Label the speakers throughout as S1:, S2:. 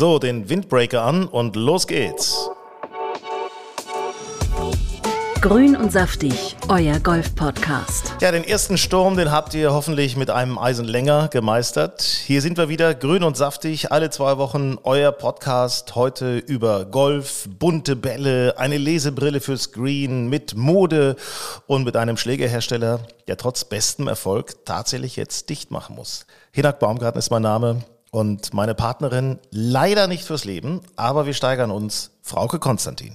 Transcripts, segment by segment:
S1: So, den Windbreaker an und los geht's.
S2: Grün und saftig, euer Golf-Podcast.
S1: Ja, den ersten Sturm, den habt ihr hoffentlich mit einem Eisen länger gemeistert. Hier sind wir wieder, grün und saftig, alle zwei Wochen euer Podcast. Heute über Golf, bunte Bälle, eine Lesebrille fürs Green mit Mode und mit einem Schlägerhersteller, der trotz bestem Erfolg tatsächlich jetzt dicht machen muss. Hinak Baumgarten ist mein Name und meine Partnerin leider nicht fürs Leben, aber wir steigern uns, Frauke Konstantin.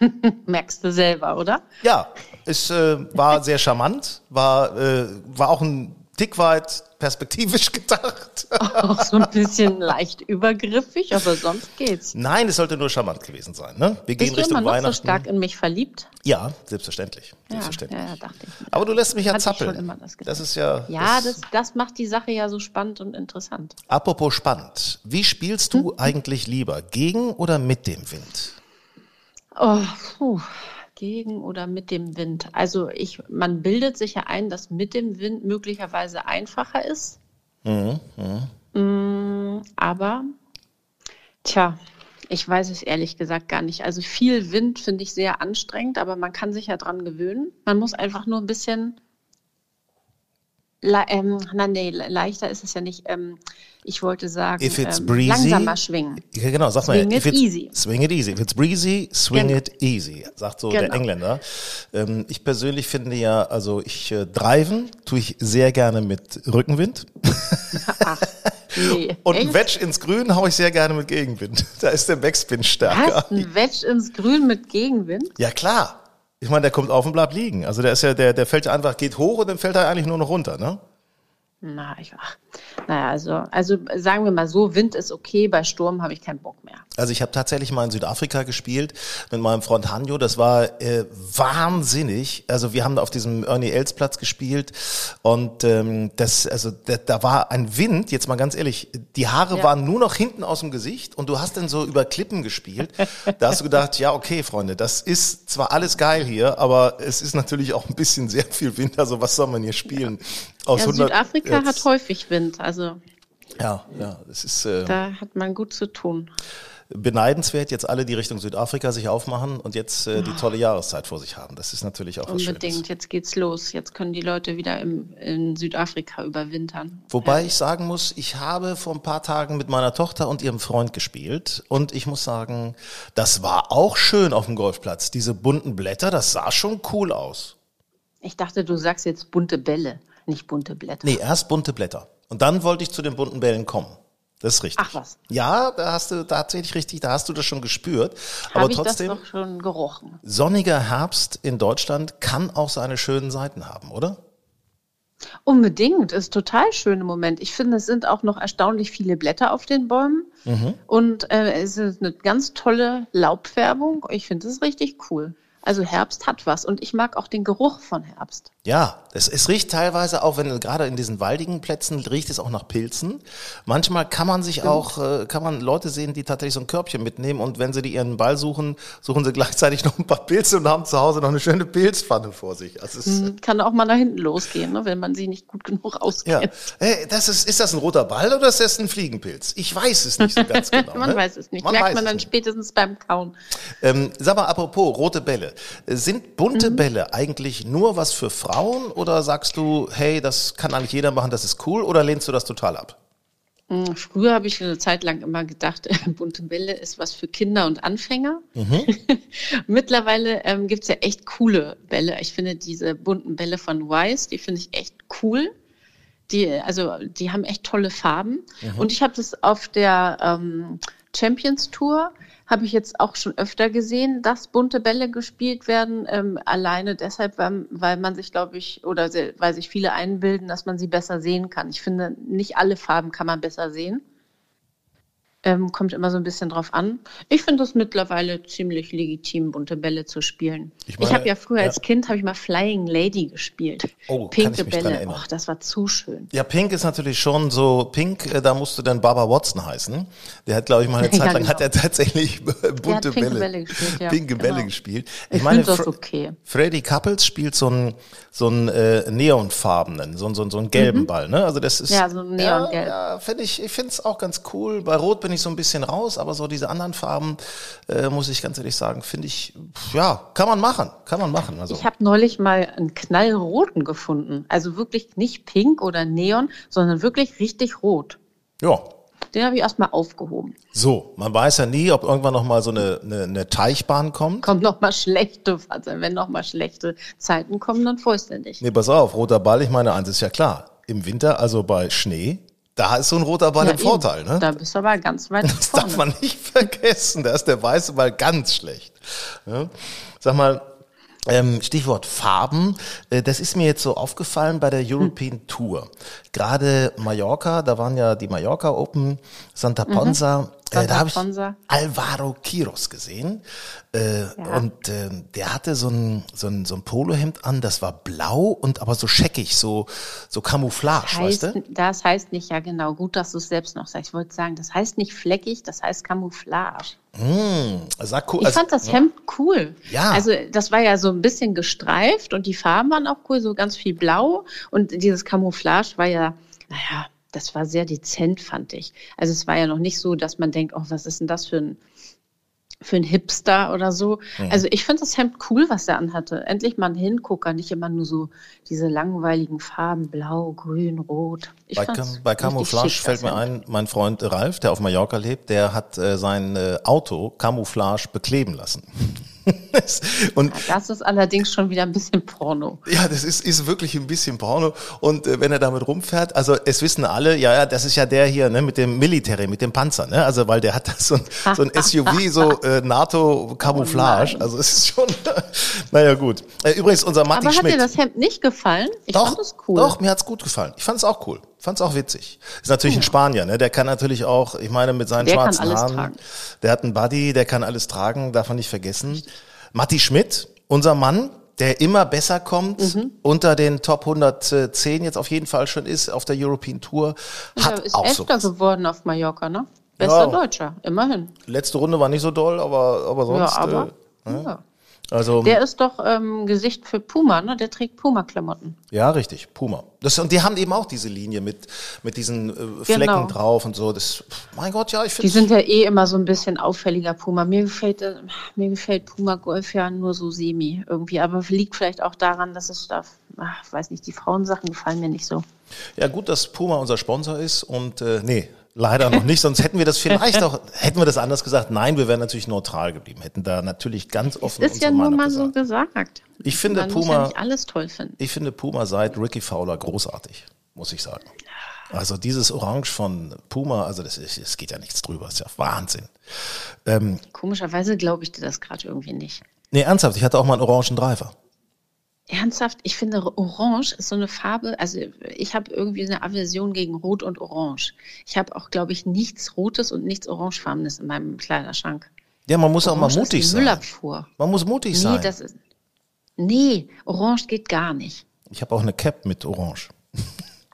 S3: Merkst du selber, oder?
S1: Ja, es äh, war sehr charmant, war, äh, war auch ein Tick weit perspektivisch gedacht.
S3: Auch so ein bisschen leicht übergriffig, aber sonst geht's.
S1: Nein, es sollte nur charmant gewesen sein. Ne? Wir
S3: Bist
S1: gehen
S3: du
S1: Richtung
S3: immer noch
S1: Weihnachten.
S3: so stark in mich verliebt?
S1: Ja, selbstverständlich.
S3: Ja,
S1: selbstverständlich.
S3: ja, dachte ich. mir.
S1: Aber du lässt mich ja
S3: Hatte ich
S1: zappeln.
S3: schon immer das
S1: das ist ja.
S3: Ja, das, das macht die Sache ja so spannend und interessant.
S1: Apropos spannend. Wie spielst
S3: Hm?
S1: du eigentlich lieber? Gegen oder mit dem Wind?
S3: Oh, puh. Gegen oder mit dem Wind? Also ich, man bildet sich ja ein, dass mit dem Wind möglicherweise einfacher ist.
S1: Mhm,
S3: Mm, aber, tja, ich weiß es ehrlich gesagt gar nicht. Also viel Wind finde ich sehr anstrengend, aber man kann sich ja dran gewöhnen. Man muss einfach nur ein bisschen, le ähm, na nee, le- leichter ist es ja nicht. Ähm, ich wollte sagen,
S1: If it's
S3: ähm,
S1: breezy.
S3: langsamer schwingen.
S1: Ja, genau, sag mal.
S3: Swing
S1: if
S3: it easy.
S1: Swing it easy. If it's breezy, swing
S3: Genau.
S1: it easy, sagt so der
S3: Genau.
S1: Engländer. Ähm, ich persönlich finde ja, also ich äh, driven tue ich sehr gerne mit Rückenwind.
S3: Ach, nee.
S1: Und ein
S3: Echt?
S1: Wedge ins Grün haue ich sehr gerne mit Gegenwind. Da ist der Backspin stärker.
S3: Was? Ein Wedge ins Grün mit Gegenwind?
S1: Ja, klar. Ich meine, der kommt auf und bleibt liegen. Also der ist ja, der, der fällt ja einfach, geht hoch und dann fällt er eigentlich nur noch runter, ne?
S3: Na, ich, ach, naja, also, also sagen wir mal so, Wind ist okay, bei Sturm habe ich keinen Bock mehr.
S1: Also ich habe tatsächlich mal in Südafrika gespielt mit meinem Freund Hanjo. Das war äh, wahnsinnig. Also wir haben auf diesem Ernie Els Platz gespielt und ähm, das, also da, da war ein Wind. Jetzt mal ganz ehrlich, die Haare
S3: Ja.
S1: waren nur noch hinten aus dem Gesicht und du hast dann so über Klippen gespielt. Da hast du gedacht, ja okay, Freunde, das ist zwar alles geil hier, aber es ist natürlich auch ein bisschen sehr viel Wind. Also was soll man hier spielen? Aus
S3: Ja,
S1: 100
S3: Südafrika
S1: jetzt-
S3: hat häufig Wind, also
S1: Ja, ja, das ist. Äh,
S3: da hat man gut zu tun.
S1: Beneidenswert, jetzt alle, die Richtung Südafrika sich aufmachen und jetzt äh, die tolle Jahreszeit vor sich haben. Das ist natürlich auch was
S3: Unbedingt,
S1: Schönes.
S3: jetzt geht's los. Jetzt können die Leute wieder im, in Südafrika überwintern.
S1: Wobei ich sagen muss, ich habe vor ein paar Tagen mit meiner Tochter und ihrem Freund gespielt und ich muss sagen, das war auch schön auf dem Golfplatz. Diese bunten Blätter, das sah schon cool aus.
S3: Ich dachte, du sagst jetzt bunte Bälle, nicht bunte Blätter.
S1: Nee, erst bunte Blätter. Und dann wollte ich zu den bunten Bällen kommen. Das ist richtig.
S3: Ach was.
S1: Ja, da hast du tatsächlich richtig, da hast du das schon gespürt. Aber
S3: Habe ich
S1: trotzdem.
S3: das doch schon gerochen.
S1: sonniger Herbst in Deutschland kann auch seine schönen Seiten haben, oder?
S3: Unbedingt, ist total schön im Moment. Ich finde, es sind auch noch erstaunlich viele Blätter auf den Bäumen und äh, es ist eine ganz tolle Laubfärbung. Ich finde es richtig cool. Also Herbst hat was und ich mag auch den Geruch von Herbst.
S1: Ja, es, es riecht teilweise auch, wenn gerade in diesen waldigen Plätzen riecht es auch nach Pilzen. Manchmal kann man sich auch, äh, kann man Leute sehen, die tatsächlich so ein Körbchen mitnehmen und wenn sie die ihren Ball suchen, suchen sie gleichzeitig noch ein paar Pilze und haben zu Hause noch eine schöne Pilzpfanne vor sich. Also es,
S3: Hm, Kann auch mal nach hinten losgehen, ne, wenn man sie nicht gut genug
S1: ja,
S3: auskennt.
S1: hey, das ist, ist das ein roter Ball oder ist das ein Fliegenpilz? Ich weiß es nicht so ganz genau.
S3: man
S1: ne?
S3: weiß es nicht.
S1: Man
S3: Merkt man dann spätestens beim Kauen.
S1: Ähm, sag mal, apropos rote Bälle. Sind bunte
S3: Mhm.
S1: Bälle eigentlich nur was für Frauen oder sagst du, hey, das kann eigentlich jeder machen, das ist cool oder lehnst du das total ab?
S3: Hm, Früher habe ich eine Zeit lang immer gedacht, bunte Bälle ist was für Kinder und Anfänger.
S1: Mhm.
S3: Mittlerweile ähm, gibt es ja echt coole Bälle. Ich finde diese bunten Bälle von Wise, die finde ich echt cool. Die, also, die haben echt tolle Farben.
S1: Mhm.
S3: Und ich habe das auf der ähm, Champions Tour, habe ich jetzt auch schon öfter gesehen, dass bunte Bälle gespielt werden. Ähm, alleine deshalb, weil, weil man sich, glaube ich, oder weil sich viele einbilden, dass man sie besser sehen kann. Ich finde, nicht alle Farben kann man besser sehen. Ähm, kommt immer so ein bisschen drauf an. Ich finde es mittlerweile ziemlich legitim, bunte Bälle zu spielen.
S1: Ich
S3: Ich,
S1: meine,
S3: habe ja früher
S1: ja.
S3: als Kind habe ich mal Flying Lady gespielt.
S1: Oh, kann
S3: Pinke
S1: ich
S3: Bälle. Och, das war zu schön.
S1: Ja, Pink ist natürlich schon so, Pink, äh, da musste dann Barbara Watson heißen. Der hat, glaube ich, mal eine Zeit
S3: Ja,
S1: lang,
S3: genau.
S1: hat er tatsächlich bunte Bälle,
S3: Bälle gespielt, ja,
S1: pinke Bälle
S3: genau.
S1: gespielt.
S3: Ich finde das
S1: Fre-
S3: okay.
S1: Freddy Couples spielt so einen so einen, äh, neonfarbenen, so, einen- so, einen- so einen gelben Ball, ne? Also das ist
S3: Mhm. Ja, so ein Neongelb.
S1: Ja, ja finde ich, ich finde es auch ganz cool. Bei Rot bin bin ich so ein bisschen raus, aber so diese anderen Farben, äh, muss ich ganz ehrlich sagen, finde ich, ja, kann man machen, kann man machen. Also.
S3: Ich habe neulich mal einen knallroten gefunden. Also wirklich nicht pink oder neon, sondern wirklich richtig rot.
S1: Ja,
S3: Den habe ich erstmal aufgehoben.
S1: so, man weiß ja nie, ob irgendwann noch mal so eine, eine, eine Teichbahn kommt.
S3: Kommt noch mal schlechte, also wenn noch mal schlechte Zeiten kommen, dann freust du dich.
S1: Nee, pass auf, roter Ball, ich meine, eins ist ja klar. Im Winter, also bei Schnee, da ist so ein roter Ball
S3: Ja,
S1: im
S3: eben.
S1: Vorteil, ne?
S3: Da bist du aber ganz weit
S1: Das
S3: vorne.
S1: darf man nicht vergessen. Da ist der weiße Ball ganz schlecht. Ja. Sag mal, ähm, Stichwort Farben. Äh, Das ist mir jetzt so aufgefallen bei der European Tour. Gerade Mallorca, da waren ja die Mallorca Open, Santa Ponsa. Äh, da habe ich. Alvaro Quiros gesehen. Äh, Und ähm, der hatte so ein, so, ein, so ein Polohemd an, das war blau und aber so scheckig, so, so Camouflage,
S3: heißt,
S1: weißt du?
S3: Das heißt nicht, ja genau, gut, dass du es selbst noch sagst. Ich wollte sagen, das heißt nicht fleckig, das heißt Camouflage.
S1: Sah cool.
S3: Ich
S1: also-
S3: fand das Hemd cool.
S1: Ja.
S3: Also das war ja so ein bisschen gestreift und die Farben waren auch cool, so ganz viel blau. Und dieses Camouflage war ja, naja, das war sehr dezent, fand ich. Also es war ja noch nicht so, dass man denkt, oh, was ist denn das für ein für ein Hipster oder so.
S1: Mhm.
S3: Also ich finde das Hemd cool, was er anhatte. Endlich mal ein Hingucker, nicht immer nur so diese langweiligen Farben, blau, grün, rot. Ich
S1: Bei, Cam bei Camouflage
S3: schick,
S1: fällt mir ein, mein Freund Ralf, der auf Mallorca lebt, der hat äh, sein äh, Auto Camouflage bekleben lassen. und
S3: Das ist allerdings schon wieder ein bisschen Porno.
S1: ja, das ist, ist wirklich ein bisschen Porno. Und äh, wenn er damit rumfährt, also es wissen alle, ja, ja, das ist ja der hier, ne, mit dem Military, mit dem Panzer, ne? Also weil der hat da so ein, so ein SUV, so äh, NATO-Camouflage.
S3: Oh
S1: also es ist schon, naja gut. Äh, übrigens, unser Matti
S3: Aber hat
S1: Schmidt.
S3: dir das Hemd nicht gefallen? Ich
S1: doch,
S3: fand es cool.
S1: Doch, mir hat's gut gefallen. Ich fand's auch cool. Fand's auch witzig. Ist natürlich ein Spanier, ne? Der kann natürlich auch, ich meine, mit seinen
S3: Der
S1: schwarzen Haaren,
S3: tragen.
S1: der hat einen Buddy, der kann alles tragen, darf man nicht vergessen. Matti Schmidt, unser Mann, der immer besser kommt,
S3: Mhm.
S1: unter den Top 110 jetzt auf jeden Fall schon ist auf der European Tour, hat
S3: er ist
S1: auch
S3: Elfter
S1: so.
S3: geworden auf Mallorca, ne? Bester
S1: Ja.
S3: Deutscher, immerhin.
S1: Letzte Runde war nicht so doll, aber aber sonst
S3: ja, aber
S1: äh,
S3: ja.
S1: Also
S3: der ist doch ähm, Gesicht für Puma, ne? Der trägt Puma-Klamotten.
S1: Ja, richtig, Puma. Das, und die haben eben auch diese Linie mit, mit diesen äh, Flecken
S3: Genau.
S1: drauf und so. Das, mein Gott, ja, ich
S3: Die
S1: finde
S3: sind ja eh immer so ein bisschen auffälliger Puma. Mir gefällt, äh, mir gefällt Puma Golf ja nur so semi irgendwie. Aber liegt vielleicht auch daran, dass es da, ach, weiß nicht, die Frauensachen gefallen mir nicht so.
S1: Ja, gut, dass Puma unser Sponsor ist und äh, nee, leider noch nicht. Sonst hätten wir das vielleicht auch, hätten wir das anders gesagt. Nein, wir wären natürlich neutral geblieben, hätten da natürlich ganz offen
S3: Ist ja nur mal so
S1: gesagt.
S3: gesagt.
S1: Ich finde
S3: Man muss
S1: Puma-
S3: ja nicht alles toll finden.
S1: Ich finde Puma seit Ricky Fowler großartig, muss ich sagen. Also dieses Orange von Puma, also das ist, es geht ja nichts drüber, ist ja Wahnsinn. Ähm,
S3: Komischerweise glaube ich dir das gerade irgendwie nicht.
S1: nee, ernsthaft, ich hatte auch mal einen orangen Driver.
S3: Ernsthaft, ich finde Orange ist so eine Farbe, also ich habe irgendwie eine Aversion gegen Rot und Orange. Ich habe auch, glaube ich, nichts Rotes und nichts Orangefarbenes in meinem Kleiderschrank.
S1: Ja, man muss auch mal
S3: Orange
S1: mutig sein.
S3: Müllabfuhr.
S1: Man muss mutig
S3: Nee,
S1: sein.
S3: das ist. Nee, Orange geht gar nicht.
S1: Ich habe auch eine Cap mit Orange.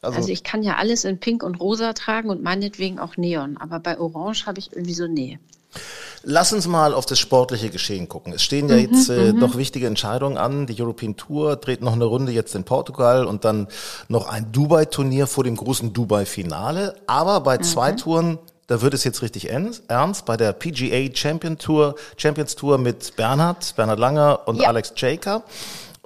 S1: Also,
S3: Also ich kann ja alles in Pink und Rosa tragen und meinetwegen auch Neon, aber bei Orange habe ich irgendwie so nee.
S1: Lass uns mal auf das sportliche Geschehen gucken. Es stehen ja
S3: Mhm,
S1: jetzt äh, doch wichtige Entscheidungen an. Die European Tour dreht noch eine Runde jetzt in Portugal und dann noch ein Dubai-Turnier vor dem großen Dubai-Finale. Aber bei zwei
S3: Mhm.
S1: Touren, da wird es jetzt richtig ernst. Bei der PGA Champion Tour, Champions Tour mit Bernhard, Bernhard Langer und
S3: Ja.
S1: Alex Jaker.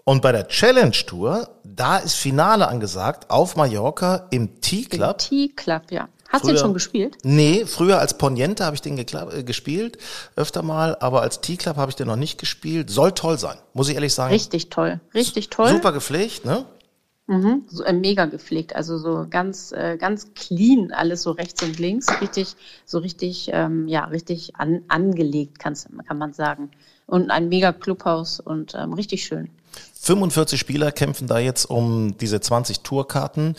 S1: Und bei der Challenge Tour, da ist Finale angesagt auf Mallorca im T-Club.
S3: T-Club, ja. Hast du
S1: Früher-
S3: den schon gespielt?
S1: Nee, früher als Poniente habe ich den äh, gespielt, öfter mal, aber als T-Club habe ich den noch nicht gespielt. Soll toll sein, muss ich ehrlich sagen.
S3: Richtig toll, richtig toll.
S1: Super gepflegt, ne?
S3: so, äh, mega gepflegt, also so ganz, äh, ganz clean, alles so rechts und links, richtig, so richtig, ähm, ja, richtig an, angelegt, kann's, kann man sagen. Und ein mega Clubhaus und ähm, richtig schön.
S1: 45 Spieler kämpfen da jetzt um diese 20 Tourkarten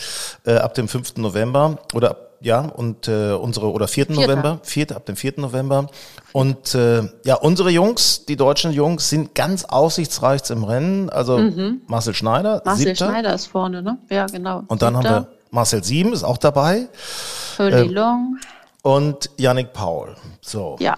S1: äh, ab dem 5. November oder ab- ja und äh, unsere oder 4.
S3: Vierter.
S1: November, 4. ab dem 4. November und äh, ja unsere Jungs, die deutschen Jungs sind ganz aussichtsreich im Rennen, also Marcel Schneider,
S3: Mhm. Marcel
S1: siebter
S3: Schneider ist vorne, ne? Ja, genau.
S1: und dann haben wir Marcel Sieben ist auch dabei
S3: Hurley Long.
S1: und Yannick Paul. So.
S3: Ja.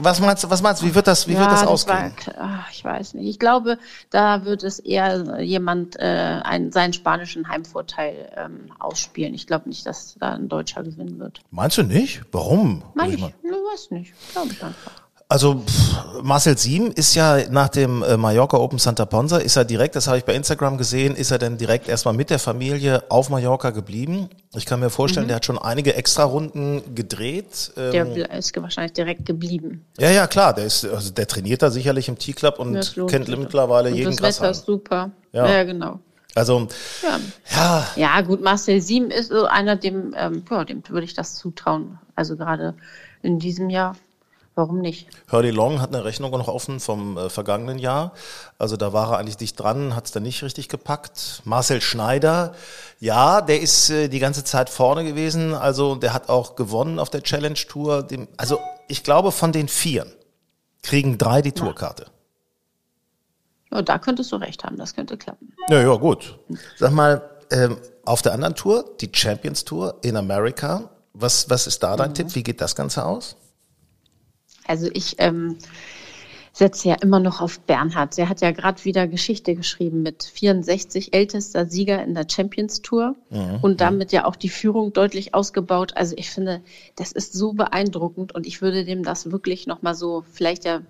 S1: Was meinst du, was meinst du, wie wird das, wie
S3: ja,
S1: wird das
S3: das
S1: ausgehen?
S3: war, ach, ich weiß nicht. Ich glaube, da wird es eher jemand äh, einen, seinen spanischen Heimvorteil ähm, ausspielen. Ich glaube nicht, dass da ein Deutscher gewinnen wird.
S1: Meinst du nicht? Warum? Muss
S3: ich,
S1: ich mal-
S3: ne, weiß nicht. Glaube ich einfach.
S1: Also pff, Marcel Siem ist ja nach dem äh, Mallorca Open Santa Ponsa, ist er direkt, das habe ich bei Instagram gesehen, ist er dann direkt erstmal mit der Familie auf Mallorca geblieben. Ich kann mir vorstellen,
S3: Mhm.
S1: der hat schon einige Extra-Runden gedreht. Ähm,
S3: Der ist wahrscheinlich direkt geblieben.
S1: ja, ja, klar, der ist, also der trainiert da sicherlich im T-Club und kennt mittlerweile
S3: Und
S1: jeden
S3: Das Wetter ist super.
S1: Ja.
S3: Ja, genau.
S1: Also,
S3: Ja.
S1: ja,
S3: ja, gut, Marcel Sieben ist so einer, dem, ähm, ja, dem würde ich das zutrauen. Also gerade in diesem Jahr. Warum nicht?
S1: Hurley Long hat eine Rechnung noch offen vom äh, vergangenen Jahr. Also da war er eigentlich dicht dran, hat es dann nicht richtig gepackt. Marcel Schneider, ja, der ist äh, die ganze Zeit vorne gewesen. Also der hat auch gewonnen auf der Challenge Tour. Dem, also ich glaube, von den Vieren kriegen drei die Tourkarte.
S3: Ja, da könntest du recht haben, das könnte klappen.
S1: Ja, ja, gut. Sag mal, ähm, auf der anderen Tour, die Champions Tour in Amerika, was, was ist da dein Tipp? Wie geht das Ganze aus?
S3: Also ich ähm, setze ja immer noch auf Bernhard. Der hat ja gerade wieder Geschichte geschrieben mit 64 ältester Sieger in der Champions Tour und damit ja auch die Führung deutlich ausgebaut. Also ich finde, das ist so beeindruckend und ich würde dem das wirklich nochmal so, vielleicht ja,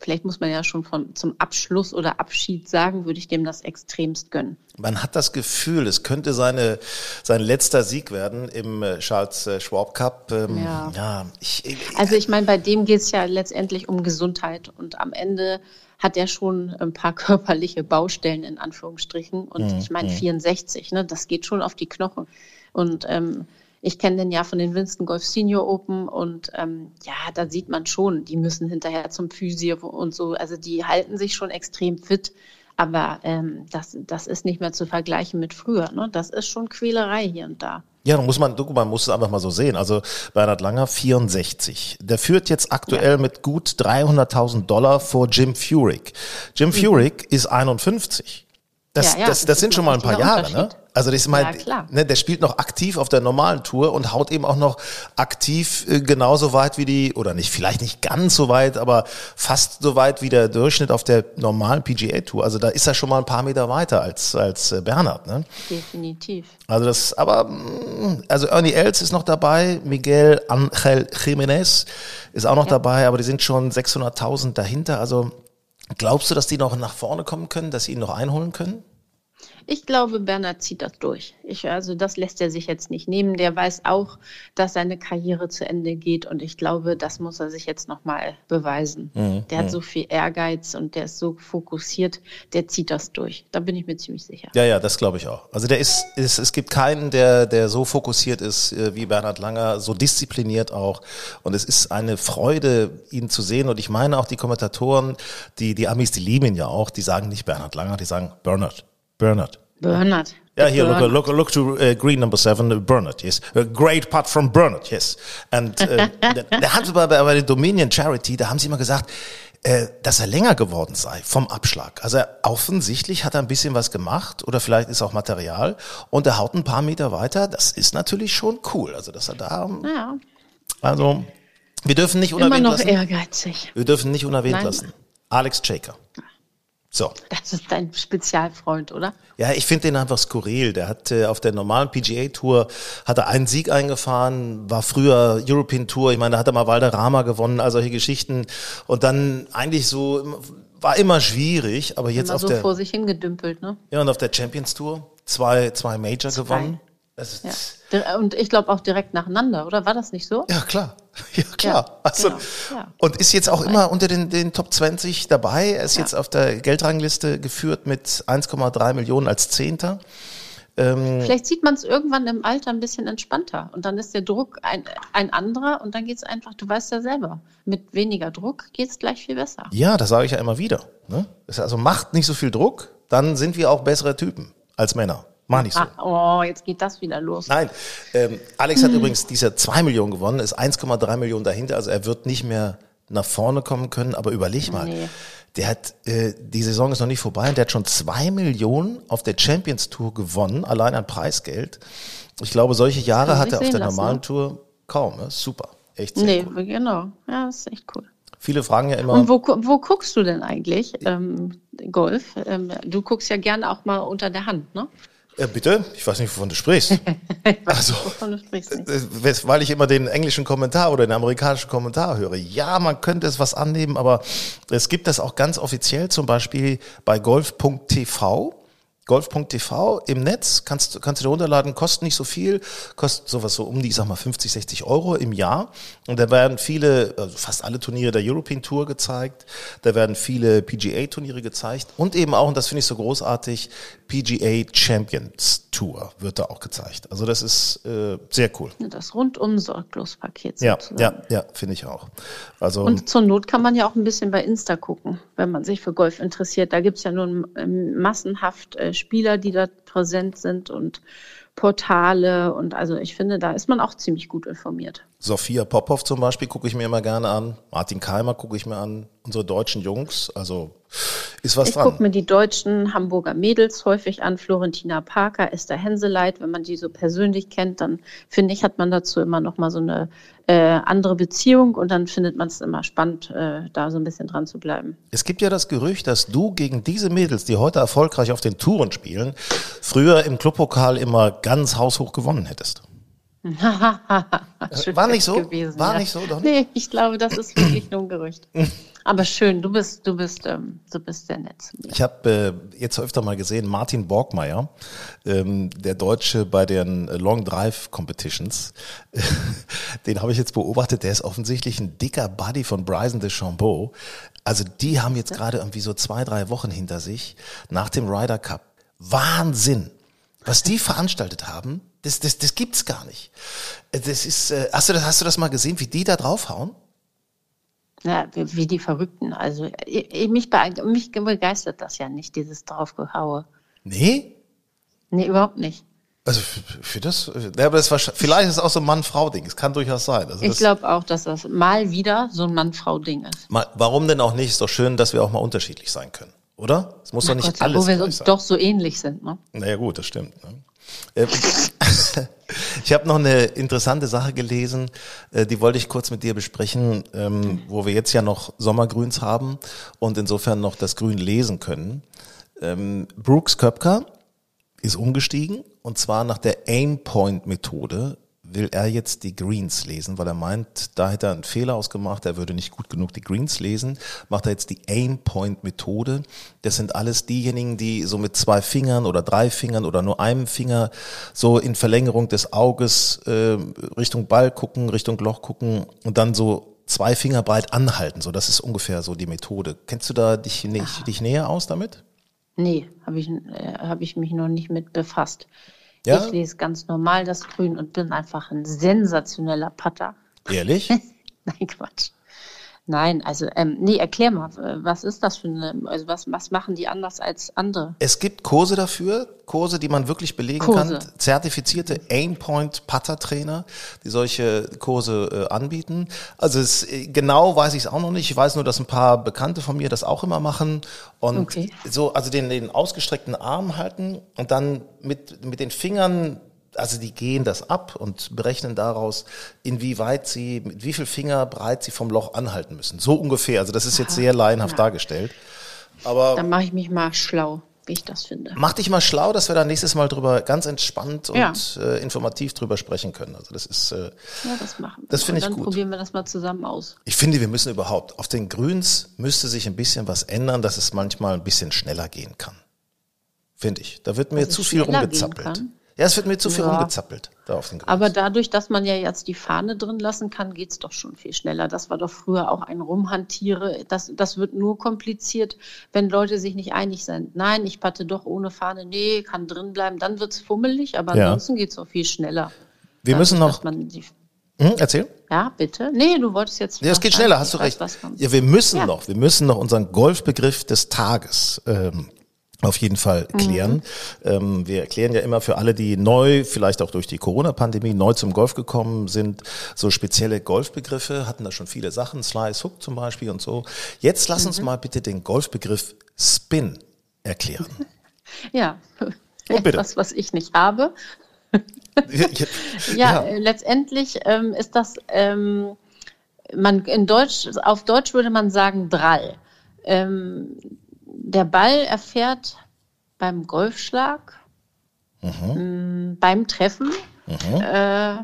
S3: vielleicht muss man ja schon von zum Abschluss oder Abschied sagen, würde ich dem das extremst gönnen.
S1: Man hat das Gefühl, es könnte seine, sein letzter Sieg werden im äh, Charles äh, Schwab Cup. Ähm, ja.
S3: Ja.
S1: ich, ich,
S3: Also ich meine, bei dem geht es ja letztendlich um Gesundheit und am Ende hat er schon ein paar körperliche Baustellen in Anführungsstrichen und ich meine 64, ne, das geht schon auf die Knochen und ähm, ich kenne den ja von den Winston Golf Senior Open und ähm, ja, da sieht man schon, die müssen hinterher zum Physio und so, also die halten sich schon extrem fit, aber ähm, das, das ist nicht mehr zu vergleichen mit früher, ne? das ist schon Quälerei hier und da.
S1: ja, dann muss man, du, man muss es einfach mal so sehen. Also Bernhard Langer, 64. Der führt jetzt aktuell mit gut 300.000 Dollar vor Jim Furyk. Jim Furyk ist 51. Das,
S3: Ja, ja,
S1: das,
S3: das
S1: das sind schon mal ein paar Jahre, ne? Also das ist mal,
S3: Ja,
S1: ne, der spielt noch aktiv auf der normalen Tour und haut eben auch noch aktiv äh, genauso weit wie die, oder nicht, vielleicht nicht ganz so weit, aber fast so weit wie der Durchschnitt auf der normalen PGA-Tour. Also da ist er schon mal ein paar Meter weiter als, als äh, Bernhard, ne?
S3: Definitiv.
S1: Also das, aber, mm, also Ernie Els ist noch dabei, Miguel Angel Jiménez ist auch noch dabei, aber die sind schon 600.000 dahinter. Also glaubst du, dass die noch nach vorne kommen können, dass sie ihn noch einholen können?
S3: Ich glaube, Bernhard zieht das durch. Ich, also das lässt er sich jetzt nicht nehmen. Der weiß auch, dass seine Karriere zu Ende geht und ich glaube, das muss er sich jetzt nochmal beweisen. der hat so viel Ehrgeiz und der ist so fokussiert, der zieht das durch. Da bin ich mir ziemlich sicher.
S1: Ja, ja, das glaube ich auch. Also der ist, ist, es gibt keinen, der, der so fokussiert ist äh, wie Bernhard Langer, so diszipliniert auch. Und es ist eine Freude, ihn zu sehen. Und ich meine auch die Kommentatoren, die, die Amis, die lieben ihn ja auch, die sagen nicht Bernhard Langer, die sagen Bernhard, Bernhard.
S3: Bernhard.
S1: Yeah, here, look, look, look to uh, green number seven, uh, Bernard, yes. A great putt from Bernard, yes. And uh, da, haben sie bei, bei der Dominion Charity, da haben sie immer gesagt, äh, dass er länger geworden sei vom Abschlag. Also er, offensichtlich hat er ein bisschen was gemacht oder vielleicht ist auch Material und er haut ein paar Meter weiter. Das ist natürlich schon cool. Also dass er da,
S3: Ja,
S1: also wir dürfen nicht
S3: immer
S1: unerwähnt
S3: noch
S1: lassen.
S3: ehrgeizig.
S1: Wir dürfen nicht unerwähnt
S3: Nein.
S1: lassen. Alex Chaker. So.
S3: Das ist dein Spezialfreund, oder?
S1: Ja, ich finde den einfach skurril. Der hat äh, auf der normalen PGA-Tour hat er einen Sieg eingefahren, war früher European Tour. Ich meine, da hat er mal Valderrama gewonnen, all solche Geschichten. Und dann eigentlich so war immer schwierig, aber jetzt
S3: Immer
S1: auf
S3: so
S1: der
S3: vor sich hingedümpelt, ne?
S1: ja und auf der Champions Tour zwei zwei Major gewonnen. Das ist,
S3: Ja. Und ich glaube auch direkt nacheinander, oder? War das nicht so?
S1: Ja, klar. Ja, klar.
S3: Ja,
S1: also,
S3: genau, ja.
S1: Und ist jetzt auch immer unter den, den Top 20 dabei. Er ist jetzt auf der Geldrangliste geführt mit 1,3 Millionen als Zehnter.
S3: Vielleicht sieht man es irgendwann im Alter ein bisschen entspannter und dann ist der Druck ein, ein anderer und dann geht es einfach, du weißt ja selber, mit weniger Druck geht es gleich viel besser.
S1: Ja, das sage ich ja immer wieder. Ne? Also macht nicht so viel Druck, dann sind wir auch bessere Typen als Männer. Mach nicht so.
S3: Ah, oh, jetzt geht das wieder los.
S1: Nein, ähm, Alex hat übrigens dieser 2 Millionen gewonnen, ist 1,3 Millionen dahinter, also er wird nicht mehr nach vorne kommen können, aber überleg mal,
S3: Nee.
S1: der hat, äh, die Saison ist noch nicht vorbei und der hat schon 2 Millionen auf der Champions Tour gewonnen, allein an Preisgeld. Ich glaube, solche Jahre hat er auf der
S3: lassen,
S1: normalen
S3: ne?
S1: Tour kaum. Ne? Super, echt sehr
S3: Nee,
S1: cool.
S3: genau. Ja, ist echt cool.
S1: Viele fragen ja immer.
S3: Und wo, wo guckst du denn eigentlich ähm, Golf? Ähm, du guckst ja gerne auch mal unter der Hand, ne?
S1: Äh, bitte? Ich weiß nicht, wovon du sprichst.
S3: also, du sprichst. Nicht.
S1: Äh, weil ich immer den englischen Kommentar oder den amerikanischen Kommentar höre. Ja, man könnte es was annehmen, aber es gibt das auch ganz offiziell, zum Beispiel bei golf.tv golf.tv im Netz, kannst, kannst du dir runterladen, kostet nicht so viel, kostet sowas so um die, ich sag mal, 50, 60 Euro im Jahr. Und da werden viele, also fast alle Turniere der European Tour gezeigt, da werden viele PGA-Turniere gezeigt und eben auch, und das finde ich so großartig, PGA Champions Tour wird da auch gezeigt. Also das ist äh, sehr cool.
S3: Das rundum Sorglos-Paket
S1: Ja, ja, ja, finde ich auch. Also,
S3: und zur Not kann man ja auch ein bisschen bei Insta gucken, wenn man sich für Golf interessiert. Da gibt's ja nun massenhaft äh, Spieler, die da präsent sind und Portale und also ich finde, da ist man auch ziemlich gut informiert.
S1: Sophia Popov zum Beispiel gucke ich mir immer gerne an. Martin Keimer gucke ich mir an. Unsere deutschen Jungs, also ist was
S3: ich
S1: dran.
S3: Ich gucke mir die deutschen Hamburger Mädels häufig an. Florentina Parker, Esther Henseleit. Wenn man die so persönlich kennt, dann finde ich, hat man dazu immer noch mal so eine äh, andere Beziehung und dann findet man es immer spannend, äh, da so ein bisschen dran zu bleiben.
S1: Es gibt ja das Gerücht, dass du gegen diese Mädels, die heute erfolgreich auf den Touren spielen, früher im Clubpokal immer ganz haushoch gewonnen hättest. War nicht so?
S3: Gewesen,
S1: war
S3: ja.
S1: nicht so, doch
S3: nicht? Nee, ich glaube, das ist wirklich nur ein Gerücht. Aber schön, du bist, du bist, ähm, du bist sehr nett.
S1: Ich habe äh, jetzt öfter mal gesehen, Martin Borgmeier, ähm, der Deutsche bei den Long Drive Competitions, den habe ich jetzt beobachtet, der ist offensichtlich ein dicker Buddy von Bryson DeChambeau. Also die haben jetzt gerade irgendwie so zwei, drei Wochen hinter sich nach dem Ryder Cup. Wahnsinn! Was die veranstaltet haben, das, das, das gibt's gar nicht. Das ist, äh, hast, du das, hast du das mal gesehen, wie die da draufhauen?
S3: Ja, wie, wie die Verrückten. Also ich, mich, mich begeistert das ja nicht, dieses Draufgehaue.
S1: Nee?
S3: Nee, überhaupt nicht.
S1: Also für, für das, ja, aber das war, vielleicht ist es auch so ein Mann-Frau-Ding. Es kann durchaus sein. Also
S3: ich glaube auch, dass das mal wieder so ein Mann-Frau-Ding ist.
S1: Mal, warum denn auch nicht? Ist doch schön, dass wir auch mal unterschiedlich sein können, oder? Es muss doch nicht Gott, alles
S3: Wo wir uns doch so ähnlich sind, ne?
S1: Naja gut, das stimmt. Ne? Ähm, ich habe noch eine interessante Sache gelesen, äh, die wollte ich kurz mit dir besprechen, ähm, wo wir jetzt ja noch Sommergrüns haben und insofern noch das Grün lesen können. Ähm, Brooks Köpker ist umgestiegen und zwar nach der Aimpoint-Methode will er jetzt die Greens lesen, weil er meint, da hätte er einen Fehler ausgemacht, er würde nicht gut genug die Greens lesen, macht er jetzt die Aim-Point-Methode. Das sind alles diejenigen, die so mit zwei Fingern oder drei Fingern oder nur einem Finger so in Verlängerung des Auges äh, Richtung Ball gucken, Richtung Loch gucken und dann so zwei Finger breit anhalten. So, das ist ungefähr so die Methode. Kennst du da dich, nicht, dich näher aus damit?
S3: Nee, habe ich, äh, hab ich mich noch nicht mit befasst. Ja? Ich lese ganz normal das Grün und bin einfach ein sensationeller Patter.
S1: Ehrlich?
S3: Nein, Quatsch. Nein, also ähm, nee, erklär mal, was ist das für eine, also was, was machen die anders als andere?
S1: Es gibt Kurse dafür, Kurse, die man wirklich belegen Kurse. kann, zertifizierte Aimpoint Putter Trainer, die solche Kurse äh, anbieten. Also es, äh, genau weiß ich es auch noch nicht. Ich weiß nur, dass ein paar Bekannte von mir das auch immer machen und okay. so, also den, den ausgestreckten Arm halten und dann mit mit den Fingern also die gehen das ab und berechnen daraus, inwieweit sie, mit wie viel Finger breit sie vom Loch anhalten müssen. So ungefähr. Also das ist jetzt sehr laienhaft ja. dargestellt. Aber
S3: dann mache ich mich mal schlau, wie ich das finde.
S1: Mach dich mal schlau, dass wir da nächstes Mal drüber ganz entspannt und ja. äh, informativ drüber sprechen können. Also das ist äh,
S3: ja, das machen. Wir.
S1: Das finde ich gut.
S3: Dann probieren wir das mal zusammen aus.
S1: Ich finde, wir müssen überhaupt auf den Grüns müsste sich ein bisschen was ändern, dass es manchmal ein bisschen schneller gehen kann. Finde ich. Da wird mir also zu viel rumgezappelt. Ja, es wird mir zu viel ja. rumgezappelt
S3: da auf den Gras. Aber dadurch, dass man ja jetzt die Fahne drin lassen kann, geht's doch schon viel schneller. Das war doch früher auch ein Rumhantiere. Das, das wird nur kompliziert, wenn Leute sich nicht einig sind. Nein, ich patte doch ohne Fahne. Nee, kann drin bleiben. Dann wird's fummelig, aber ja. ansonsten geht's doch viel schneller.
S1: Wir dadurch, müssen noch. Hm, erzähl.
S3: Ja, bitte. Nee, du wolltest jetzt.
S1: Ja, es geht schneller, hast du recht. Ja, wir müssen ja. noch, wir müssen noch unseren Golfbegriff des Tages ähm, auf jeden Fall klären. Mhm. Ähm, wir erklären ja immer für alle, die neu, vielleicht auch durch die Corona-Pandemie, neu zum Golf gekommen sind, so spezielle Golfbegriffe, hatten da schon viele Sachen, Slice, Hook zum Beispiel und so. Jetzt lass mhm. uns mal bitte den Golfbegriff Spin erklären.
S3: Ja, oh, etwas, was ich nicht habe. ja, ja, letztendlich ähm, ist das ähm, man in Deutsch, auf Deutsch würde man sagen Drall. Ähm, der Ball erfährt beim Golfschlag, mhm. beim Treffen, mhm. äh,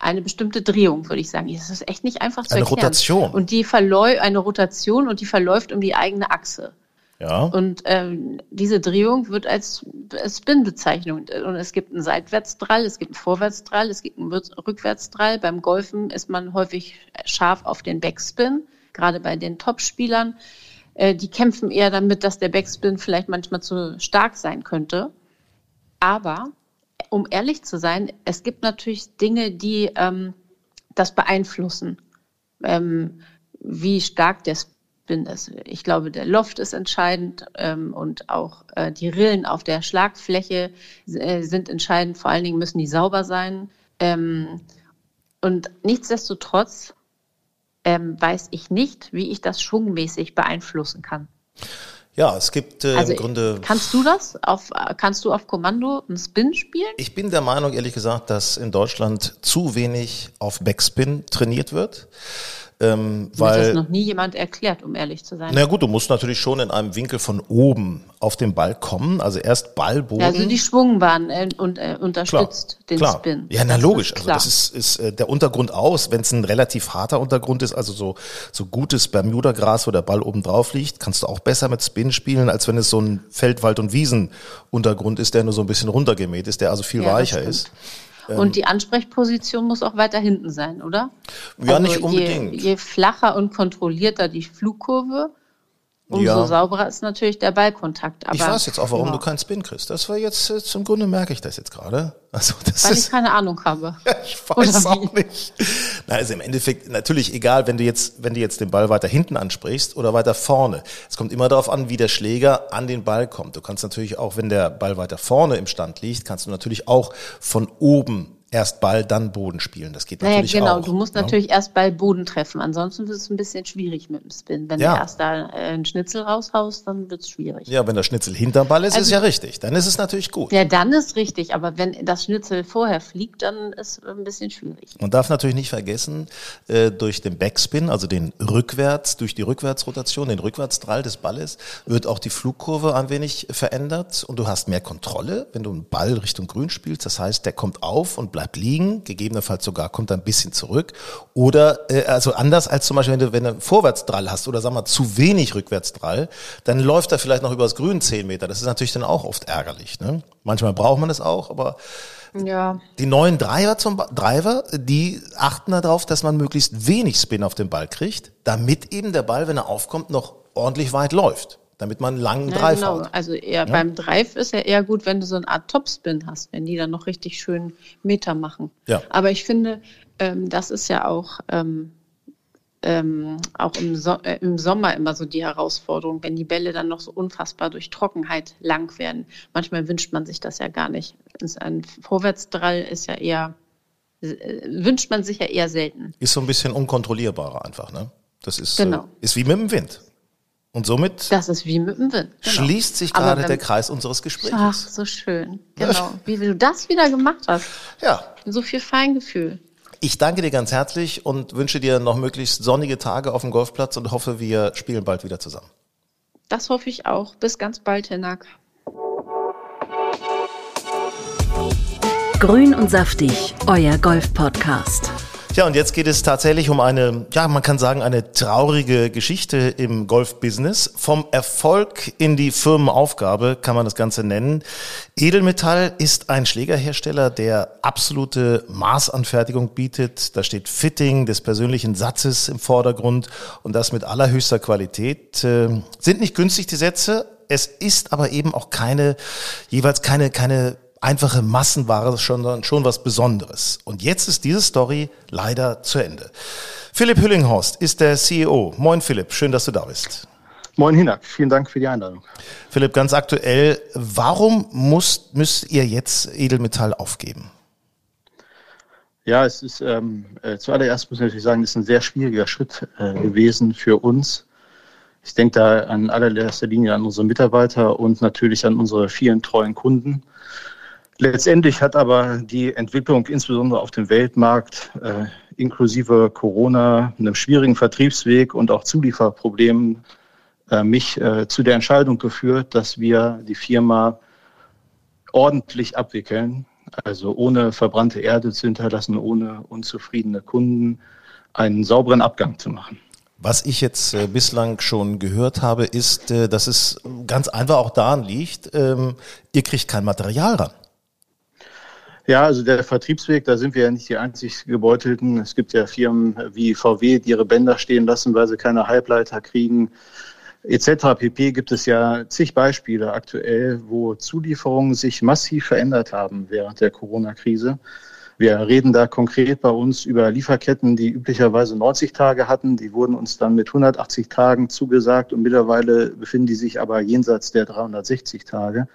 S3: eine bestimmte Drehung, würde ich sagen. Das ist echt nicht einfach zu
S1: eine
S3: erklären.
S1: Eine Rotation.
S3: Und die verläuft, eine Rotation und die verläuft um die eigene Achse.
S1: Ja.
S3: Und ähm, diese Drehung wird als Spin bezeichnet. Und es gibt einen Seitwärtsdrall, es gibt einen Vorwärtsdrall, es gibt einen Rückwärtsdrall. Beim Golfen ist man häufig scharf auf den Backspin, gerade bei den Topspielern. Äh, die kämpfen eher damit, dass der Backspin vielleicht manchmal zu stark sein könnte. Aber um ehrlich zu sein, es gibt natürlich Dinge, die ähm, das beeinflussen, ähm, wie stark der Spin ist. Ich glaube, der Loft ist entscheidend ähm, und auch äh, die Rillen auf der Schlagfläche äh, sind entscheidend. Vor allen Dingen müssen die sauber sein. Ähm, und nichtsdestotrotz ähm, weiß ich nicht, wie ich das schwungmäßig beeinflussen kann.
S1: Ja, es gibt äh,
S3: also,
S1: im Grunde.
S3: Kannst du das? Auf, kannst du auf Kommando einen Spin spielen?
S1: Ich bin der Meinung, ehrlich gesagt, dass in Deutschland zu wenig auf Backspin trainiert wird.
S3: Ähm, weil, Mir hat das noch nie jemand erklärt, um ehrlich zu sein.
S1: Na gut, du musst natürlich schon in einem Winkel von oben auf den Ball kommen. Also erst Ballboden. Ja,
S3: also die Schwungbahn äh, und, äh, unterstützt klar, den
S1: klar.
S3: Spin.
S1: Ja, na logisch. Also das ist, ist äh, der Untergrund aus. Wenn es ein relativ harter Untergrund ist, also so, so gutes Bermuda-Gras, wo der Ball oben drauf liegt, kannst du auch besser mit Spin spielen, als wenn es so ein Feldwald- und Wiesen-Untergrund ist, der nur so ein bisschen runtergemäht ist, der also viel ja, weicher ist.
S3: Und ähm, die Ansprechposition muss auch weiter hinten sein, oder?
S1: Ja, also nicht unbedingt.
S3: Je, je flacher und kontrollierter die Flugkurve, umso ja. sauberer ist natürlich der Ballkontakt.
S1: Aber, ich weiß jetzt auch, warum ja. du keinen Spin kriegst. Das war jetzt, äh, zum Grunde merke ich das jetzt gerade.
S3: Also das Weil ist, ich keine Ahnung habe.
S1: ich weiß auch nicht. Na, also im Endeffekt natürlich egal, wenn du jetzt, wenn du jetzt den Ball weiter hinten ansprichst oder weiter vorne. Es kommt immer darauf an, wie der Schläger an den Ball kommt. Du kannst natürlich auch, wenn der Ball weiter vorne im Stand liegt, kannst du natürlich auch von oben erst Ball, dann Boden spielen. Das geht natürlich
S3: naja, genau.
S1: auch.
S3: Du musst? Ne? natürlich erst Ball, Boden treffen. Ansonsten wird es ein bisschen schwierig mit dem Spin. Wenn ja. du erst da äh, einen Schnitzel raushaust, dann wird es schwierig.
S1: Ja, wenn der Schnitzel hinterm Ball ist, also, ist ja richtig. Dann ist es natürlich gut.
S3: Ja, dann ist richtig. Aber wenn das Schnitzel vorher fliegt, dann ist es ein bisschen schwierig.
S1: Man darf natürlich nicht vergessen, äh, durch den Backspin, also den rückwärts, durch die Rückwärtsrotation, den Rückwärtsdrall des Balles, wird auch die Flugkurve ein wenig verändert und du hast mehr Kontrolle, wenn du einen Ball Richtung Grün spielst. Das heißt, der kommt auf und bleibt liegen, gegebenenfalls sogar kommt ein bisschen zurück. Oder äh, also anders als zum Beispiel, wenn du, wenn du einen Vorwärtsdrall hast oder sagen wir zu wenig Rückwärtsdrall, dann läuft er vielleicht noch übers Grün zehn Meter. Das ist natürlich dann auch oft ärgerlich. Ne? Manchmal braucht man es auch, aber
S3: ja.
S1: Die neuen Driver zum Driver, die achten darauf, dass man möglichst wenig Spin auf den Ball kriegt, damit eben der Ball, wenn er aufkommt, noch ordentlich weit läuft damit man einen langen ja, Drive genau. hat.
S3: Also eher ja? beim Drive ist ja eher gut, wenn du so eine Art Topspin hast, wenn die dann noch richtig schön Meter machen.
S1: Ja.
S3: Aber ich finde, ähm, das ist ja auch, ähm, ähm, auch im, so äh, im, Sommer immer so die Herausforderung, wenn die Bälle dann noch so unfassbar durch Trockenheit lang werden. Manchmal wünscht man sich das ja gar nicht. Ein Vorwärtsdrall ist ja eher, äh, wünscht man sich ja eher selten.
S1: Ist so ein bisschen unkontrollierbarer einfach, ne? Das ist,
S3: genau.
S1: äh, ist wie mit dem Wind. Und somit
S3: das ist wie mit dem Wind.
S1: Genau. schließt sich gerade der Kreis unseres Gesprächs.
S3: Ach, so schön. Genau. Wie du das wieder gemacht hast.
S1: Ja.
S3: So viel Feingefühl.
S1: Ich danke dir ganz herzlich und wünsche dir noch möglichst sonnige Tage auf dem Golfplatz und hoffe, wir spielen bald wieder zusammen.
S3: Das hoffe ich auch. Bis ganz bald, Hinak.
S2: Grün und saftig, euer Golf-Podcast.
S1: Ja, und jetzt geht es tatsächlich um eine, ja, man kann sagen, eine traurige Geschichte im Golf-Business. Vom Erfolg in die Firmenaufgabe kann man das Ganze nennen. Edelmetall ist ein Schlägerhersteller, der absolute Maßanfertigung bietet. Da steht Fitting des persönlichen Satzes im Vordergrund und das mit allerhöchster Qualität. Äh, sind nicht günstig die Sätze. Es ist aber eben auch keine, jeweils keine, keine einfache Massenware schon, schon was Besonderes. Und jetzt ist diese Story leider zu Ende. Philipp Hüllinghorst ist der CEO. Moin Philipp, schön, dass du da bist.
S4: Moin Hinak, vielen Dank für die Einladung.
S1: Philipp, ganz aktuell, warum muss, müsst ihr jetzt Edelmetall aufgeben?
S4: Ja, es ist ähm, äh, zuallererst muss ich natürlich sagen, es ist ein sehr schwieriger Schritt äh, gewesen für uns. Ich denke da an allererster Linie an unsere Mitarbeiter und natürlich an unsere vielen treuen Kunden. Letztendlich hat aber die Entwicklung insbesondere auf dem Weltmarkt äh, inklusive Corona, einem schwierigen Vertriebsweg und auch Zulieferproblemen äh, mich äh, zu der Entscheidung geführt, dass wir die Firma ordentlich abwickeln, also ohne verbrannte Erde zu hinterlassen, ohne unzufriedene Kunden, einen sauberen Abgang zu machen.
S1: Was ich jetzt äh, bislang schon gehört habe, ist, äh, dass es ganz einfach auch daran liegt, ähm, ihr kriegt kein Material ran.
S4: Ja, also der Vertriebsweg, da sind wir ja nicht die einzig Gebeutelten. Es gibt ja Firmen wie VW, die ihre Bänder stehen lassen, weil sie keine Halbleiter kriegen etc. pp. gibt es ja zig Beispiele aktuell, wo Zulieferungen sich massiv verändert haben während der Corona-Krise. Wir reden da konkret bei uns über Lieferketten, die üblicherweise 90 Tage hatten. Die wurden uns dann mit 180 Tagen zugesagt und mittlerweile befinden die sich aber jenseits der 360 Tage.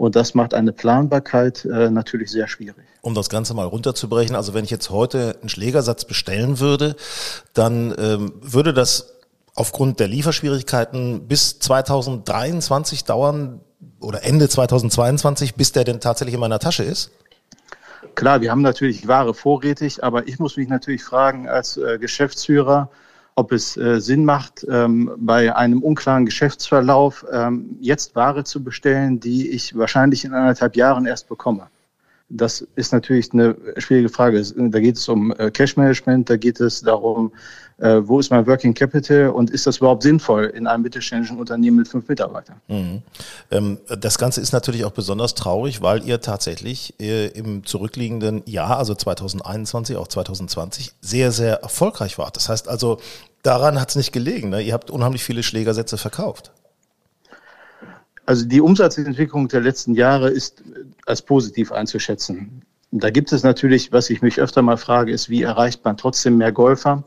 S4: Und das macht eine Planbarkeit äh, natürlich sehr schwierig.
S1: Um das Ganze mal runterzubrechen, also wenn ich jetzt heute einen Schlägersatz bestellen würde, dann ähm, würde das aufgrund der Lieferschwierigkeiten bis 2023 dauern oder Ende 2022, bis der denn tatsächlich in meiner Tasche ist?
S4: Klar, wir haben natürlich Ware vorrätig, aber ich muss mich natürlich fragen als äh, Geschäftsführer, ob es äh, Sinn macht, ähm, bei einem unklaren Geschäftsverlauf ähm, jetzt Ware zu bestellen, die ich wahrscheinlich in anderthalb Jahren erst bekomme. Das ist natürlich eine schwierige Frage. Da geht es um äh, Cash Management, da geht es darum, äh, wo ist mein Working Capital und ist das überhaupt sinnvoll in einem mittelständischen Unternehmen mit fünf Mitarbeitern?
S1: Mhm. Ähm, das Ganze ist natürlich auch besonders traurig, weil ihr tatsächlich äh, im zurückliegenden Jahr, also 2021, auch 2020, sehr, sehr erfolgreich wart. Das heißt also, daran hat es nicht gelegen. Ne? Ihr habt unheimlich viele Schlägersätze verkauft.
S4: Also die Umsatzentwicklung der letzten Jahre ist als positiv einzuschätzen. Da gibt es natürlich, was ich mich öfter mal frage, ist, wie erreicht man trotzdem mehr Golfer?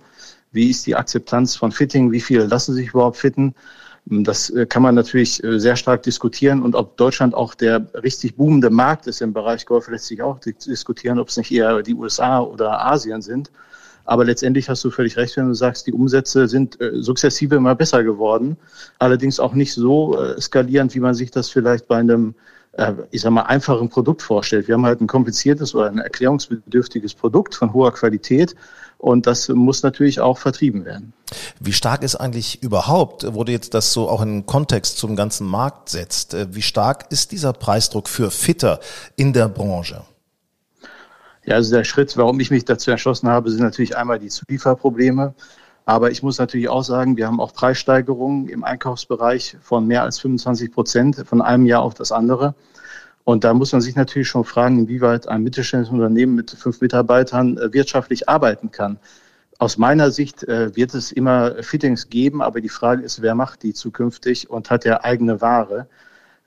S4: Wie ist die Akzeptanz von Fitting? Wie viele lassen sich überhaupt fitten? Das äh, kann man natürlich äh, sehr stark diskutieren und ob Deutschland auch der richtig boomende Markt ist im Bereich Golf, lässt sich auch diskutieren, ob es nicht eher die USA oder Asien sind. Aber letztendlich hast du völlig recht, wenn du sagst, die Umsätze sind äh, sukzessive immer besser geworden. Allerdings auch nicht so äh, skalierend, wie man sich das vielleicht bei einem, äh, ich sag mal, einfachen Produkt vorstellt. Wir haben halt ein kompliziertes oder ein erklärungsbedürftiges Produkt von hoher Qualität. Und das muss natürlich auch vertrieben werden.
S1: Wie stark ist eigentlich überhaupt, du jetzt das so auch in Kontext zum ganzen Markt setzt, äh, wie stark ist dieser Preisdruck für Fitter in der Branche?
S4: Ja, also der Schritt, warum ich mich dazu entschlossen habe, sind natürlich einmal die Zulieferprobleme. Aber ich muss natürlich auch sagen, wir haben auch Preissteigerungen im Einkaufsbereich von mehr als 25 Prozent von einem Jahr auf das andere. Und da muss man sich natürlich schon fragen, inwieweit ein mittelständisches Unternehmen mit fünf Mitarbeitern äh, wirtschaftlich arbeiten kann. Aus meiner Sicht äh, wird es immer Fittings geben, aber die Frage ist, wer macht die zukünftig und hat der eigene Ware?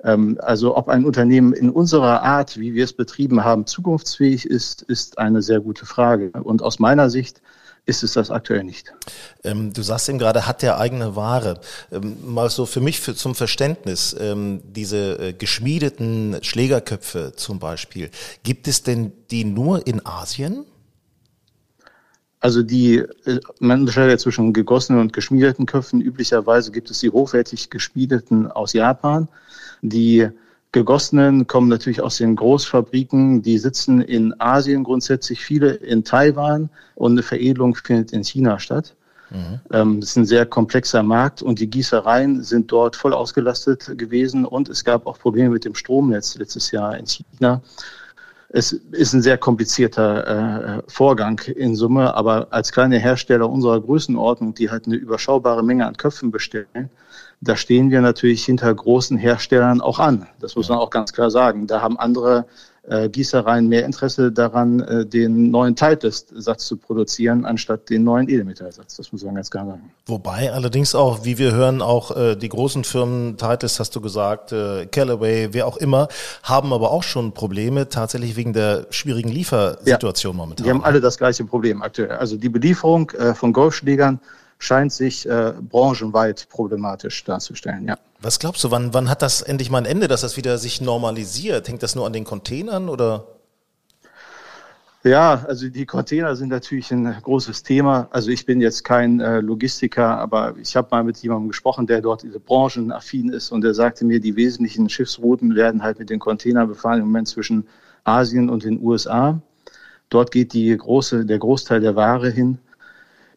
S4: Ähm, also ob ein Unternehmen in unserer Art, wie wir es betrieben haben, zukunftsfähig ist, ist eine sehr gute Frage. Und aus meiner Sicht ist es das aktuell nicht.
S1: Ähm, du sagst eben gerade, hat der eigene Ware. Ähm, mal so für mich für, zum Verständnis, ähm, diese äh, geschmiedeten Schlägerköpfe zum Beispiel, gibt es denn die nur in Asien?
S4: Also die, äh, man unterscheidet ja zwischen gegossenen und geschmiedeten Köpfen. Üblicherweise gibt es die hochwertig geschmiedeten aus Japan. Die gegossenen kommen natürlich aus den Großfabriken. Die sitzen in Asien grundsätzlich, viele in Taiwan und eine Veredelung findet in China statt. Mhm. Ähm, das ist ein sehr komplexer Markt und die Gießereien sind dort voll ausgelastet gewesen und es gab auch Probleme mit dem Stromnetz letztes Jahr in China. Es ist ein sehr komplizierter äh, Vorgang in Summe, aber als kleine Hersteller unserer Größenordnung, die halt eine überschaubare Menge an Köpfen bestellen, da stehen wir natürlich hinter großen Herstellern auch an. Das muss man auch ganz klar sagen. Da haben andere äh, Gießereien mehr Interesse daran, äh, den neuen Titleist-Satz zu produzieren, anstatt den neuen Edelmetallsatz. Das muss man ganz klar sagen.
S1: Wobei allerdings auch, wie wir hören, auch äh, die großen Firmen, Titleist hast du gesagt, äh, Callaway, wer auch immer, haben aber auch schon Probleme, tatsächlich wegen der schwierigen Liefersituation ja, momentan.
S4: Die haben alle das gleiche Problem aktuell. Also die Belieferung äh, von Golfschlägern scheint sich äh, branchenweit problematisch darzustellen, ja.
S1: Was glaubst du, wann, wann hat das endlich mal ein Ende, dass das wieder sich normalisiert? Hängt das nur an den Containern oder?
S4: Ja, also die Container sind natürlich ein großes Thema. Also ich bin jetzt kein äh, Logistiker, aber ich habe mal mit jemandem gesprochen, der dort diese branchenaffin ist und der sagte mir, die wesentlichen Schiffsrouten werden halt mit den Containern befahren im Moment zwischen Asien und den USA. Dort geht die große, der Großteil der Ware hin.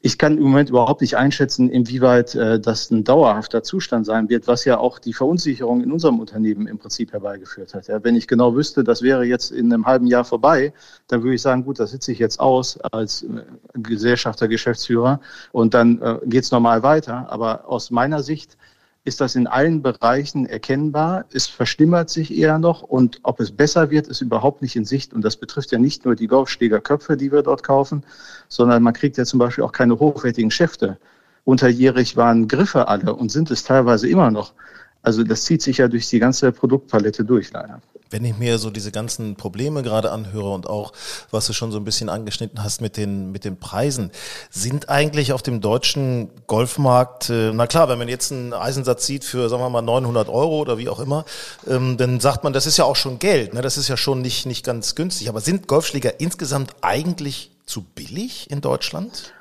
S4: Ich kann im Moment überhaupt nicht einschätzen, inwieweit äh, das ein dauerhafter Zustand sein wird, was ja auch die Verunsicherung in unserem Unternehmen im Prinzip herbeigeführt hat. Ja, wenn ich genau wüsste, das wäre jetzt in einem halben Jahr vorbei, dann würde ich sagen, gut, das sitze ich jetzt aus als äh, Gesellschafter, Geschäftsführer und dann äh, geht es normal weiter. Aber aus meiner Sicht ist das in allen Bereichen erkennbar. Es verstimmert sich eher noch und ob es besser wird, ist überhaupt nicht in Sicht. Und das betrifft ja nicht nur die Golfschlägerköpfe, die wir dort kaufen, sondern man kriegt ja zum Beispiel auch keine hochwertigen Schäfte. Unterjährig waren Griffe alle und sind es teilweise immer noch. Also das zieht sich ja durch die ganze Produktpalette durch, leider.
S1: Wenn ich mir so diese ganzen Probleme gerade anhöre und auch, was du schon so ein bisschen angeschnitten hast mit den, mit den Preisen, sind eigentlich auf dem deutschen Golfmarkt, äh, na klar, wenn man jetzt einen Eisensatz sieht für, sagen wir mal, 900 Euro oder wie auch immer, ähm, dann sagt man, das ist ja auch schon Geld, ne? das ist ja schon nicht, nicht ganz günstig. Aber sind Golfschläger insgesamt eigentlich zu billig in Deutschland?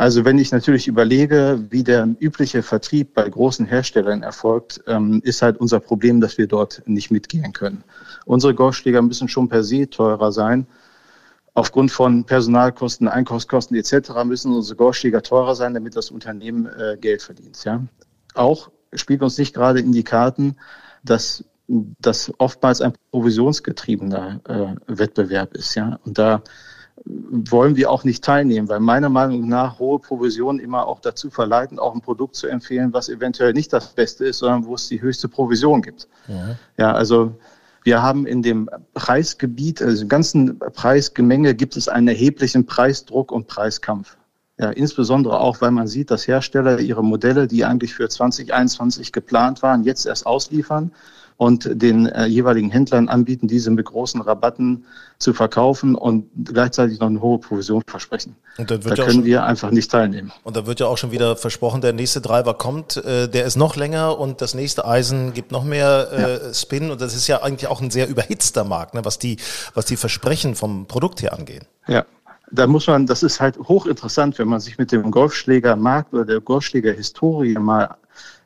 S4: Also wenn ich natürlich überlege, wie der übliche Vertrieb bei großen Herstellern erfolgt, ähm, ist halt unser Problem, dass wir dort nicht mitgehen können. Unsere Golfschläger müssen schon per se teurer sein. Aufgrund von Personalkosten, Einkaufskosten etc. müssen unsere Golfschläger teurer sein, damit das Unternehmen äh, Geld verdient. Ja? Auch spielt uns nicht gerade in die Karten, dass das oftmals ein provisionsgetriebener äh, Wettbewerb ist. Und da wollen wir auch nicht teilnehmen, weil meiner Meinung nach hohe Provisionen immer auch dazu verleiten, auch ein Produkt zu empfehlen, was eventuell nicht das Beste ist, sondern wo es die höchste Provision gibt. Ja, ja also wir haben in dem Preisgebiet, also im ganzen Preisgemenge gibt es einen erheblichen Preisdruck und Preiskampf. Ja, insbesondere auch, weil man sieht, dass Hersteller ihre Modelle, die eigentlich für 2021 geplant waren, jetzt erst ausliefern und den äh, jeweiligen Händlern anbieten, diese mit großen Rabatten zu verkaufen und gleichzeitig noch eine hohe Provision versprechen. Und dann wird da ja können schon, wir einfach nicht teilnehmen.
S1: Und da wird ja auch schon wieder versprochen, der nächste Driver kommt, äh, der ist noch länger und das nächste Eisen gibt noch mehr äh, ja. Spin und das ist ja eigentlich auch ein sehr überhitzter Markt, ne, was die, was die Versprechen vom Produkt her angehen.
S4: Ja, da muss man, das ist halt hochinteressant, wenn man sich mit dem Golfschlägermarkt oder der Golfschlägerhistorie mal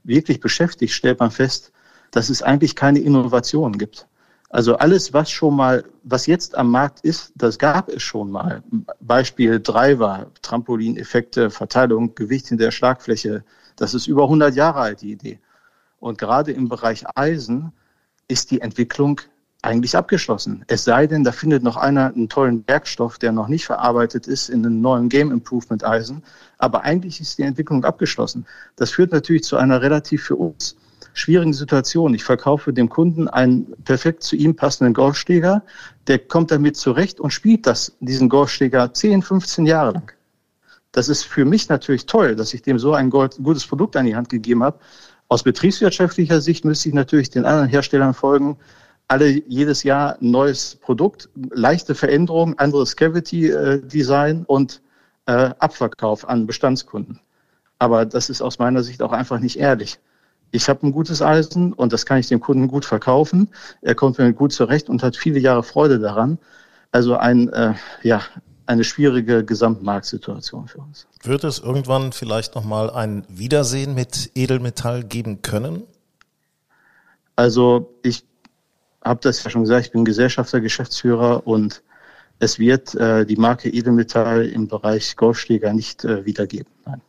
S4: wirklich beschäftigt, stellt man fest, dass es eigentlich keine Innovation gibt. Also alles, was schon mal, was jetzt am Markt ist, das gab es schon mal. Beispiel Driver, Trampolineffekte, Verteilung, Gewicht in der Schlagfläche. Das ist über 100 Jahre alt, die Idee. Und gerade im Bereich Eisen ist die Entwicklung eigentlich abgeschlossen. Es sei denn, da findet noch einer einen tollen Werkstoff, der noch nicht verarbeitet ist, in einem neuen Game Improvement Eisen. Aber eigentlich ist die Entwicklung abgeschlossen. Das führt natürlich zu einer relativ für uns schwierigen Situation. Ich verkaufe dem Kunden einen perfekt zu ihm passenden Golfschläger, der kommt damit zurecht und spielt das, diesen Golfschläger 10, 15 Jahre lang. Das ist für mich natürlich toll, dass ich dem so ein gutes Produkt an die Hand gegeben habe. Aus betriebswirtschaftlicher Sicht müsste ich natürlich den anderen Herstellern folgen, alle jedes Jahr ein neues Produkt, leichte Veränderungen, anderes Cavity-Design und äh, Abverkauf an Bestandskunden. Aber das ist aus meiner Sicht auch einfach nicht ehrlich ich habe ein gutes Eisen und das kann ich dem Kunden gut verkaufen. Er kommt mir gut zurecht und hat viele Jahre Freude daran. Also ein, äh, ja, eine schwierige Gesamtmarktsituation für uns.
S1: Wird es irgendwann vielleicht nochmal ein Wiedersehen mit Edelmetall geben können?
S4: Also ich habe das ja schon gesagt, ich bin Gesellschafter, Geschäftsführer und es wird äh, die Marke Edelmetall im Bereich Golfschläger nicht äh, wiedergeben. Nein.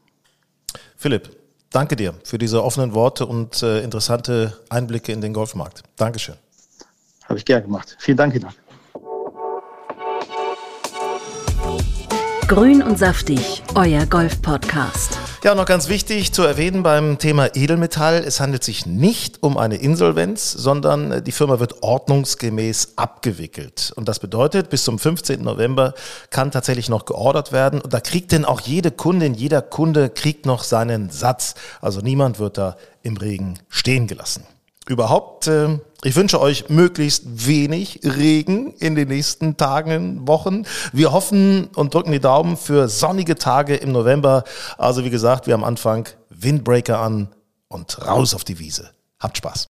S1: Philipp, Danke dir für diese offenen Worte und äh, interessante Einblicke in den Golfmarkt. Dankeschön.
S4: Habe ich gern gemacht. Vielen Dank, Ihnen.
S2: Grün und saftig, euer Golf-Podcast.
S1: Ja, noch ganz wichtig zu erwähnen beim Thema Edelmetall. Es handelt sich nicht um eine Insolvenz, sondern die Firma wird ordnungsgemäß abgewickelt. Und das bedeutet, bis zum 15. November kann tatsächlich noch geordert werden. Und da kriegt denn auch jede Kundin, jeder Kunde kriegt noch seinen Satz. Also niemand wird da im Regen stehen gelassen überhaupt, äh, ich wünsche euch möglichst wenig Regen in den nächsten Tagen, Wochen. Wir hoffen und drücken die Daumen für sonnige Tage im November. Also wie gesagt, wir am Anfang Windbreaker an und raus auf die Wiese. Habt Spaß.